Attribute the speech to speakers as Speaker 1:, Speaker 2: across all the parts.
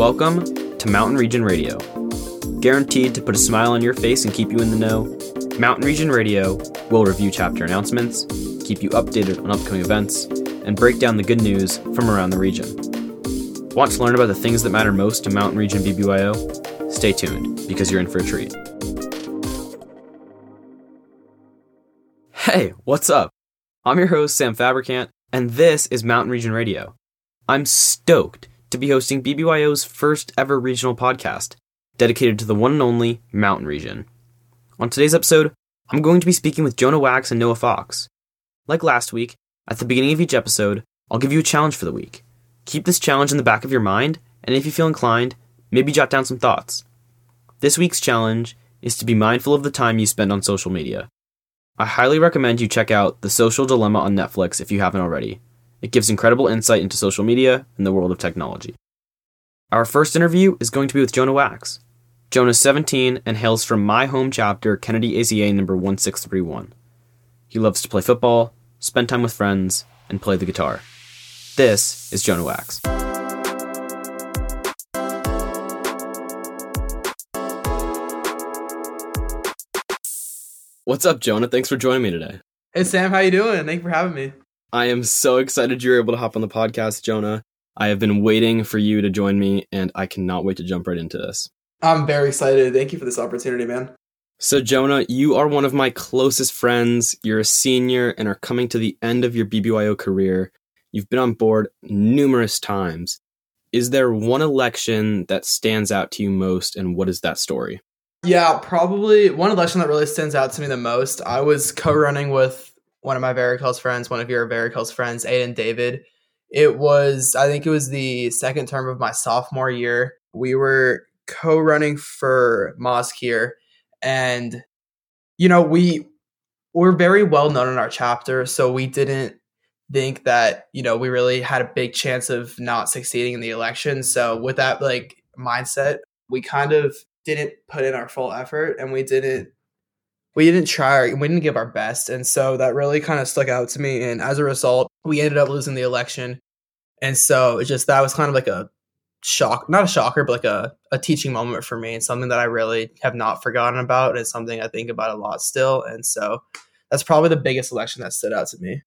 Speaker 1: Welcome to Mountain Region Radio. Guaranteed to put a smile on your face and keep you in the know, Mountain Region Radio will review chapter announcements, keep you updated on upcoming events, and break down the good news from around the region. Want to learn about the things that matter most to Mountain Region BBYO? Stay tuned because you're in for a treat. Hey, what's up? I'm your host, Sam Fabricant, and this is Mountain Region Radio. I'm stoked to be hosting BBYO's first ever regional podcast, dedicated to the one and only Mountain Region. On today's episode, I'm going to be speaking with Jonah Wax and Noah Fox. Like last week, at the beginning of each episode, I'll give you a challenge for the week. Keep this challenge in the back of your mind, and if you feel inclined, maybe jot down some thoughts. This week's challenge is to be mindful of the time you spend on social media. I highly recommend you check out The Social Dilemma on Netflix if you haven't already. It gives incredible insight into social media and the world of technology. Our first interview is going to be with Jonah Wax. Jonah's 17 and hails from my home chapter, Kennedy AZA number 1631. He loves to play football, spend time with friends, and play the guitar. This is Jonah Wax. What's up, Jonah? Thanks for joining me today.
Speaker 2: Hey Sam, how you doing? Thank you for having me.
Speaker 1: I am so excited you're able to hop on the podcast, Jonah. I have been waiting for you to join me, and I cannot wait to jump right into this.
Speaker 2: I'm very excited. Thank you for this opportunity, man.
Speaker 1: So, Jonah, you are one of my closest friends. You're a senior and are coming to the end of your BBYO career. You've been on board numerous times. Is there one election that stands out to you most, and what is that story?
Speaker 2: Yeah, probably one election that really stands out to me the most. I was co running with one of my very close friends, one of your very close friends, Aiden David. It was, I think it was the second term of my sophomore year. We were co running for Mazkir. And, you know, we were very well known in our chapter. So we didn't think that, you know, we really had a big chance of not succeeding in the election. So with that, like, mindset, we kind of didn't put in our full effort and we didn't we didn't try we didn't give our best and so that really kind of stuck out to me and as a result we ended up losing the election and so it just that was kind of like a shock not a shocker but like a, a teaching moment for me and something that i really have not forgotten about and something i think about a lot still and so that's probably the biggest election that stood out to me.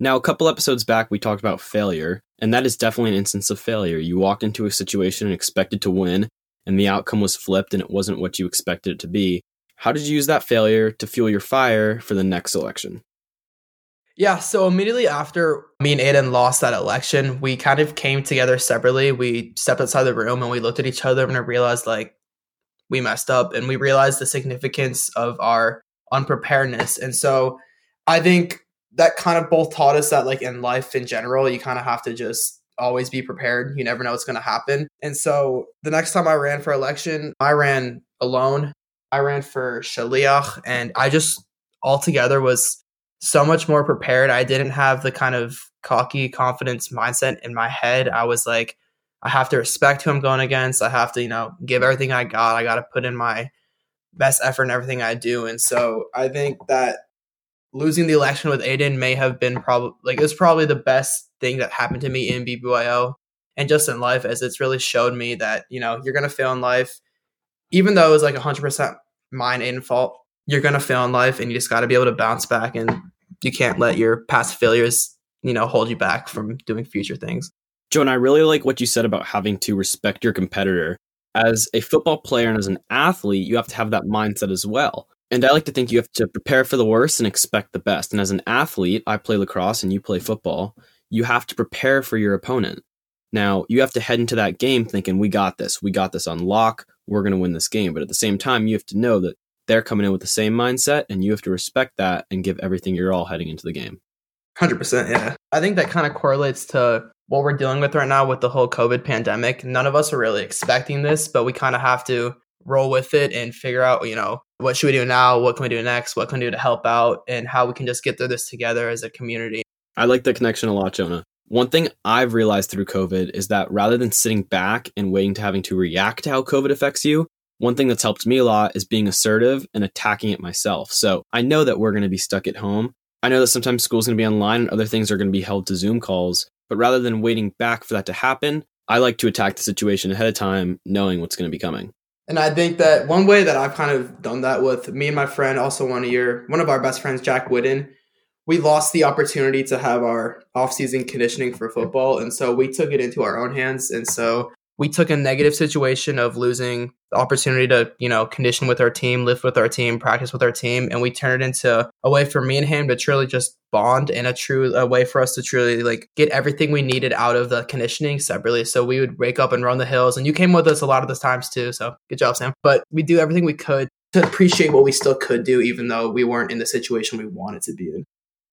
Speaker 1: Now a couple episodes back we talked about failure and that is definitely an instance of failure. You walked into a situation and expected to win and the outcome was flipped and it wasn't what you expected it to be how did you use that failure to fuel your fire for the next election
Speaker 2: yeah, so immediately after me and Aiden lost that election, we kind of came together separately. We stepped outside the room and we looked at each other and I realized like we messed up and we realized the significance of our unpreparedness. And so I think that kind of both taught us that like in life in general, you kind of have to just always be prepared. You never know what's going to happen. And so the next time I ran for election, I ran alone. I ran for Shaliach and I just altogether was so much more prepared. I didn't have the kind of cocky confidence mindset in my head. I was like, I have to respect who I'm going against. I have to, you know, give everything I got. I got to put in my best effort in everything I do. And so I think that losing the election with Aiden may have been probably like it was probably the best thing that happened to me in BBYO and just in life, as it's really showed me that you know you're gonna fail in life, even though it was like 100% mine Aiden fault. You're gonna fail in life, and you just got to be able to bounce back and you can't let your past failures, you know, hold you back from doing future things.
Speaker 1: Jonah, I really like what you said about having to respect your competitor. As a football player and as an athlete, you have to have that mindset as well. And I like to think you have to prepare for the worst and expect the best. And as an athlete, I play lacrosse and you play football, you have to prepare for your opponent. Now, you have to head into that game thinking, we got this, we got this on lock, we're going to win this game. But at the same time, you have to know that they're coming in with the same mindset and you have to respect that and give everything you're all heading into the game.
Speaker 2: 100% yeah. I think that kind of correlates to what we're dealing with right now with the whole covid pandemic. None of us are really expecting this but we kind of have to roll with it and figure out you know what should we do now? What can we do next? What can we do to help out? And how we can just get through this together as a community.
Speaker 1: I like the connection a lot jonah one thing I've realized through COVID is that rather than sitting back and waiting to having to react to how COVID affects you, one thing that's helped me a lot is being assertive and attacking it myself. So I know that we're going to be stuck at home. I know that sometimes school's going to be online and other things are going to be held to Zoom calls. But rather than waiting back for that to happen, I like to attack the situation ahead of time, knowing what's going to be coming.
Speaker 2: And I think that one way that I've kind of done that with me and my friend, also one of your one of our best friends, Jack Whitten, we lost the opportunity to have our off-season conditioning for football, and so we took it into our own hands. And so we took a negative situation of losing the opportunity to, you know, condition with our team, lift with our team, practice with our team, and we turned it into a way for me and him to truly just bond and a true a way for us to truly like get everything we needed out of the conditioning separately. So we would wake up and run the hills, and you came with us a lot of those times too. So good job, Sam. But we do everything we could to appreciate what we still could do, even though we weren't in the situation we wanted to be in.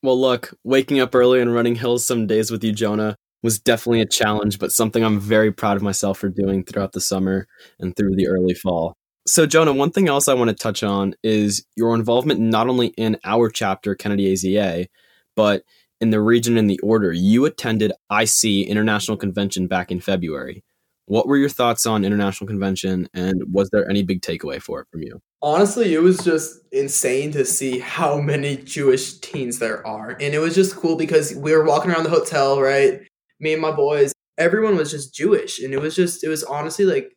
Speaker 1: Well, look, waking up early and running hills some days with you, Jonah, was definitely a challenge, but something I'm very proud of myself for doing throughout the summer and through the early fall. So, Jonah, one thing else I want to touch on is your involvement not only in our chapter, Kennedy AZA, but in the region and the order. You attended IC International Convention back in February. What were your thoughts on International Convention, and was there any big takeaway for it from you?
Speaker 2: Honestly, it was just insane to see how many Jewish teens there are. And it was just cool because we were walking around the hotel, right? me and my boys, everyone was just Jewish, and it was just it was honestly like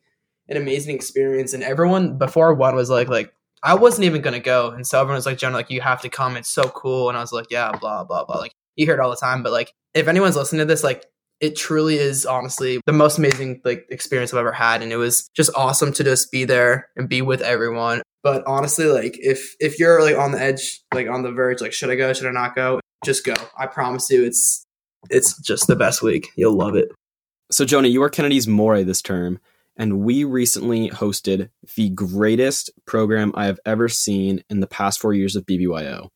Speaker 2: an amazing experience. And everyone before one was like like I wasn't even gonna go, and so everyone was like, "John, like you have to come. It's so cool." And I was like, "Yeah, blah blah blah." Like you hear it all the time, but like if anyone's listening to this, like it truly is honestly the most amazing like experience I've ever had, and it was just awesome to just be there and be with everyone. But honestly, like if if you're like on the edge, like on the verge, like should I go? Should I not go? Just go. I promise you, it's it's just the best week. You'll love it.
Speaker 1: So, Jonah, you are Kennedy's More this term, and we recently hosted the greatest program I have ever seen in the past four years of BBYO.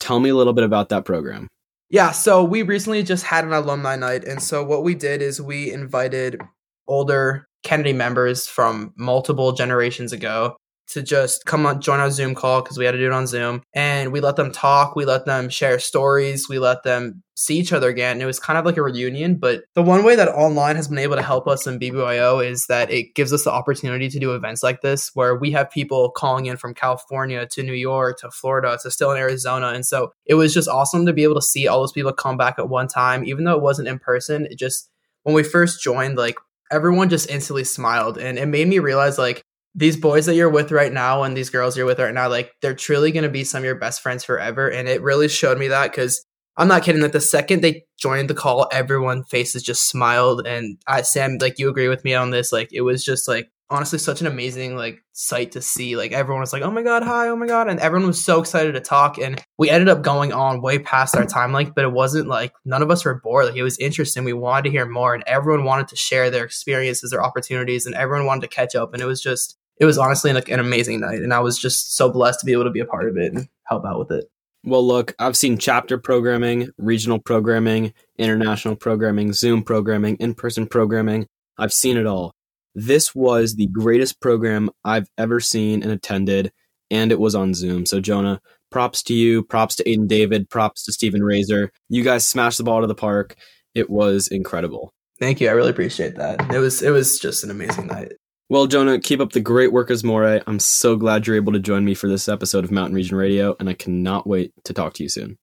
Speaker 1: Tell me a little bit about that program.
Speaker 2: Yeah, so we recently just had an alumni night. And so, what we did is we invited older Kennedy members from multiple generations ago to just come on join our Zoom call because we had to do it on Zoom. And we let them talk, we let them share stories, we let them see each other again. And it was kind of like a reunion. But the one way that online has been able to help us in BBYO is that it gives us the opportunity to do events like this where we have people calling in from California to New York to Florida to still in Arizona. And so it was just awesome to be able to see all those people come back at one time, even though it wasn't in person. It just when we first joined, like everyone just instantly smiled and it made me realize like these boys that you're with right now and these girls you're with right now, like they're truly going to be some of your best friends forever. And it really showed me that because I'm not kidding. That the second they joined the call, everyone faces just smiled. And I, Sam, like you agree with me on this. Like it was just like honestly such an amazing like sight to see. Like everyone was like, "Oh my god, hi, oh my god," and everyone was so excited to talk. And we ended up going on way past our time length, but it wasn't like none of us were bored. Like it was interesting. We wanted to hear more, and everyone wanted to share their experiences, their opportunities, and everyone wanted to catch up. And it was just it was honestly like an amazing night and i was just so blessed to be able to be a part of it and help out with it
Speaker 1: well look i've seen chapter programming regional programming international programming zoom programming in-person programming i've seen it all this was the greatest program i've ever seen and attended and it was on zoom. So jonah props to you. Props to aiden david. Props to stephen razor. You guys smashed the ball to the park. It was incredible.
Speaker 2: Thank you. I really appreciate that. It was it was just an amazing night.
Speaker 1: Well, Jonah, keep up the great work as More. I'm so glad you're able to join me for this episode of Mountain Region Radio, and I cannot wait to talk to you soon.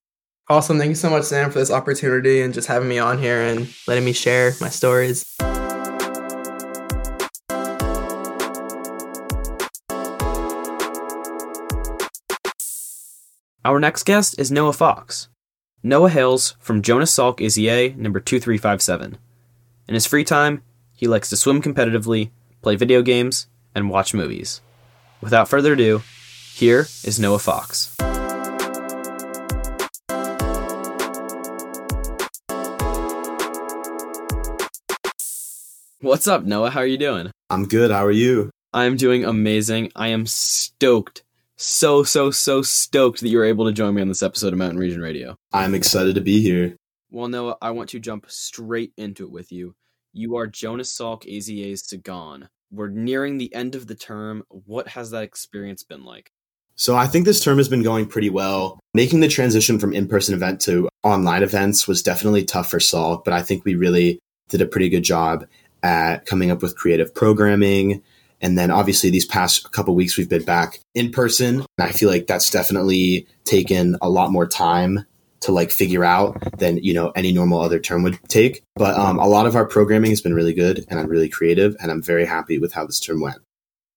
Speaker 2: Awesome. Thank you so much, Sam, for this opportunity and just having me on here and letting me share my stories.
Speaker 1: Our next guest is Noah Fox. Noah hails from Jonas Salk AZA number 2357. In his free time, he likes to swim competitively play video games, and watch movies. Without further ado, here is Noah Fox. What's up, Noah? How are you doing?
Speaker 3: I'm good. How are you?
Speaker 1: I'm doing amazing. I am stoked. So, so, so stoked that you were able to join me on this episode of Mountain Region Radio.
Speaker 3: I'm excited to be here.
Speaker 1: Well, Noah, I want to jump straight into it with you. You are Jonas Salk AZA's Sagan we're nearing the end of the term. What has that experience been like?
Speaker 3: So I think this term has been going pretty well. Making the transition from in-person event to online events was definitely tough for Salk, but I think we really did a pretty good job at coming up with creative programming. And then obviously these past couple weeks we've been back in person. And I feel like that's definitely taken a lot more time to like figure out than you know any normal other term would take. But um, a lot of our programming has been really good, and I'm really creative, and I'm very happy with how this term went.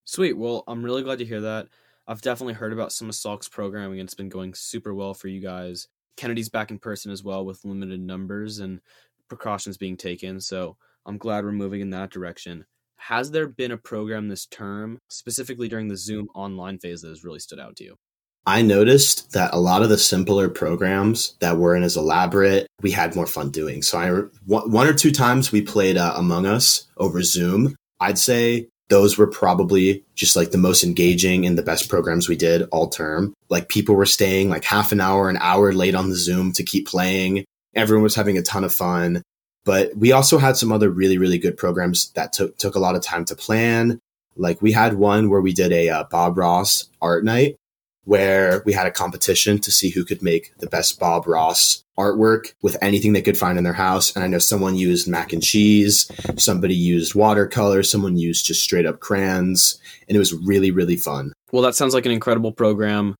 Speaker 1: Sweet. Well, I'm really glad to hear that. I've definitely heard about some of Salk's programming, and it's been going super well for you guys. Kennedy's back in person as well with limited numbers and precautions being taken. So I'm glad we're moving in that direction. Has there been a program this term, specifically during the Zoom online phase, that has really stood out to you?
Speaker 3: I noticed that a lot of the simpler programs that weren't as elaborate, we had more fun doing. So I one or two times we played uh, Among Us over Zoom. I'd say those were probably just like the most engaging and the best programs we did all term. Like people were staying like half an hour, an hour late on the Zoom to keep playing. Everyone was having a ton of fun. But we also had some other really, really good programs that took took a lot of time to plan. Like we had one where we did a uh, Bob Ross art night where we had a competition to see who could make the best Bob Ross artwork with anything they could find in their house. And I know someone used mac and cheese, somebody used watercolor, someone used just straight up crayons, and it was really, really fun.
Speaker 1: Well, that sounds like an incredible program.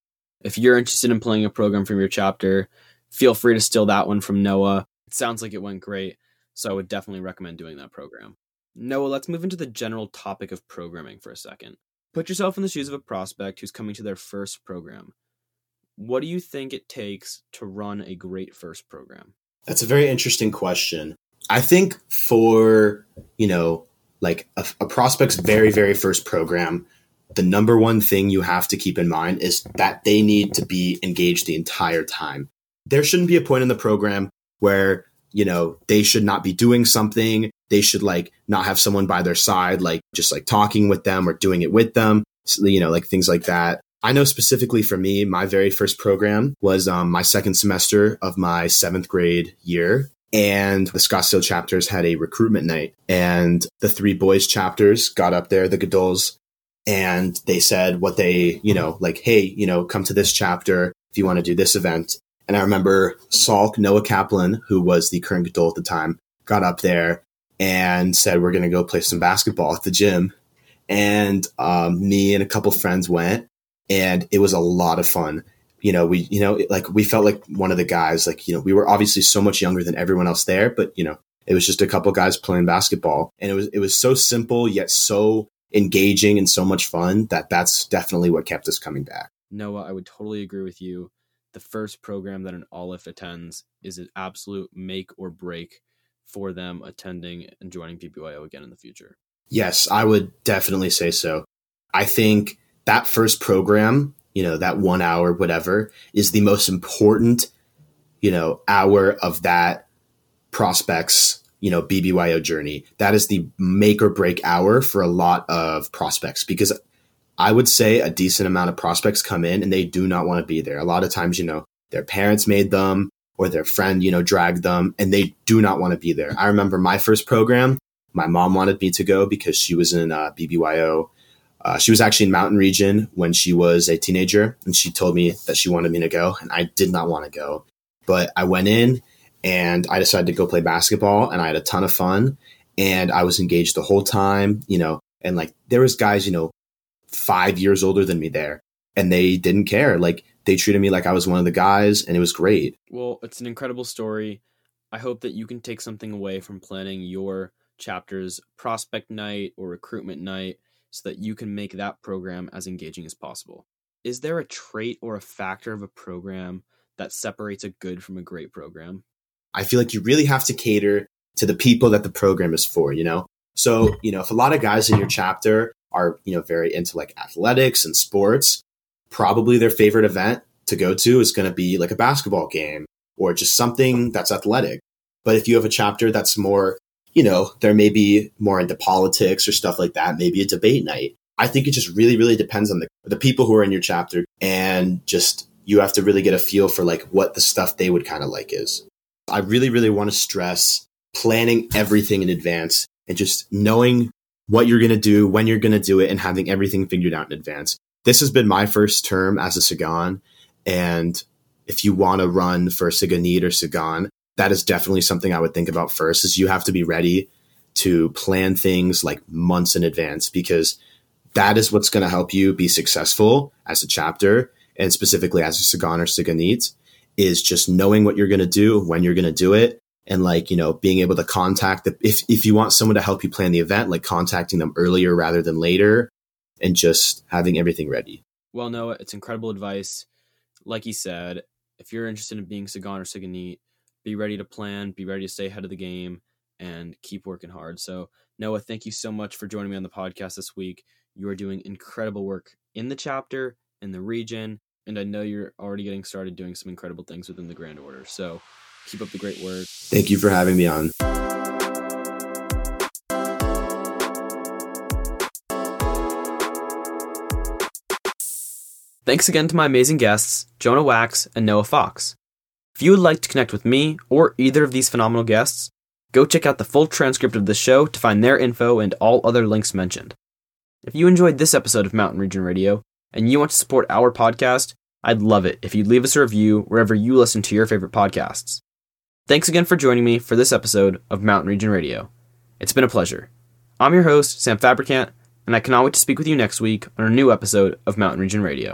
Speaker 1: If you're interested in playing a program from your chapter, feel free to steal that one from Noah. It sounds like it went great, so I would definitely recommend doing that program. Noah, let's move into the general topic of programming for a second. Put yourself in the shoes of a prospect who's coming to their first program. What do you think it takes to run a great first program?
Speaker 3: That's a very interesting question. I think for, you know, like a, a, prospect's very, very first program, the number one thing you have to keep in mind is that they need to be engaged the entire time. There shouldn't be a point in the program where, you know, they should not be doing something they should like not have someone by their side, like just like talking with them or doing it with them, you know, like things like that. I know specifically for me, my very first program was um, my second semester of my seventh grade year. And the Scottsdale chapters had a recruitment night. And the three boys chapters got up there, the Gadols, and they said what they, you know, like, hey, you know, come to this chapter if you want to do this event. And I remember Salk, Noah Kaplan, who was the current Gadol at the time, got up there and said we're going to go play some basketball at the gym. And um, me and a couple friends went, and it was a lot of fun. You know, we you know like we felt like one of the guys. Like you know, we were obviously so much younger than everyone else there, but you know, it was just a couple guys playing basketball, and it was it was so simple yet so engaging and so much fun that that's definitely what kept us coming back.
Speaker 1: Noah, I would totally agree with you. The first program that an Aleph attends is an absolute make or break for them attending and joining BBYO again in the future?
Speaker 3: Yes, I would definitely say so. I think that first program, you know, that one hour, whatever, is the most important, you know, hour of that prospects, you know, BBYO journey. That is the make or break hour for a lot of prospects because I would say a decent amount of prospects come in and they do not want to be there. A lot of times, you know, their parents made them, or their friend, you know, dragged them and they do not want to be there. I remember my first program, my mom wanted me to go because she was in uh, BBYO. Uh, she was actually in Mountain Region when she was a teenager and she told me that she wanted me to go and I did not want to go. But I went in and I decided to go play basketball and I had a ton of fun and I was engaged the whole time, you know, and like there was guys, you know, five years older than me there and they didn't care. Like they treated me like I was one of the guys, and it was great.
Speaker 1: Well, it's an incredible story. I hope that you can take something away from planning your chapter's prospect night or recruitment night so that you can make that program as engaging as possible. Is there a trait or a factor of a program that separates a good from a great program?
Speaker 3: I feel like you really have to cater to the people that the program is for, you know? So, you know, if a lot of guys in your chapter are, you know, very into like athletics and sports, probably their favorite event to go to is going to be like a basketball game or just something that's athletic. But if you have a chapter that's more, you know, there may be more into politics or stuff like that, maybe a debate night. I think it just really, really depends on the, the people who are in your chapter and just you have to really get a feel for like what the stuff they would kind of like is. I really, really want to stress planning everything in advance and just knowing what you're going to do, when you're going to do it, and having everything figured out in advance this has been my first term as a Sagan. And if you want to run for Saganid or Sagan, that is definitely something I would think about first is you have to be ready to plan things like months in advance because that is what's going to help you be successful as a chapter and specifically as a Sagan or Saganit is just knowing what you're going to do, when you're going to do it, and like, you know, being able to contact the, if, if you want someone to help you plan the event, like contacting them earlier rather than later and just having everything ready.
Speaker 1: Well, Noah, it's incredible advice. Like he said, if you're interested in being Sagan or Siganit, be ready to plan, be ready to stay ahead of the game, and keep working hard. So, Noah, thank you so much for joining me on the podcast this week. You are doing incredible work in the chapter, in the region, and I know you're already getting started doing some incredible things within the Grand Order. So, keep up the great work.
Speaker 3: Thank you for having me on.
Speaker 1: Thanks again to my amazing guests, Jonah Wax and Noah Fox. If you would like to connect with me or either of these phenomenal guests, go check out the full transcript of the show to find their info and all other links mentioned. If you enjoyed this episode of Mountain Region Radio and you want to support our podcast, I'd love it if you'd leave us a review wherever you listen to your favorite podcasts. Thanks again for joining me for this episode of Mountain Region Radio. It's been a pleasure. I'm your host, Sam Fabricant, and I cannot wait to speak with you next week on a new episode of Mountain Region Radio.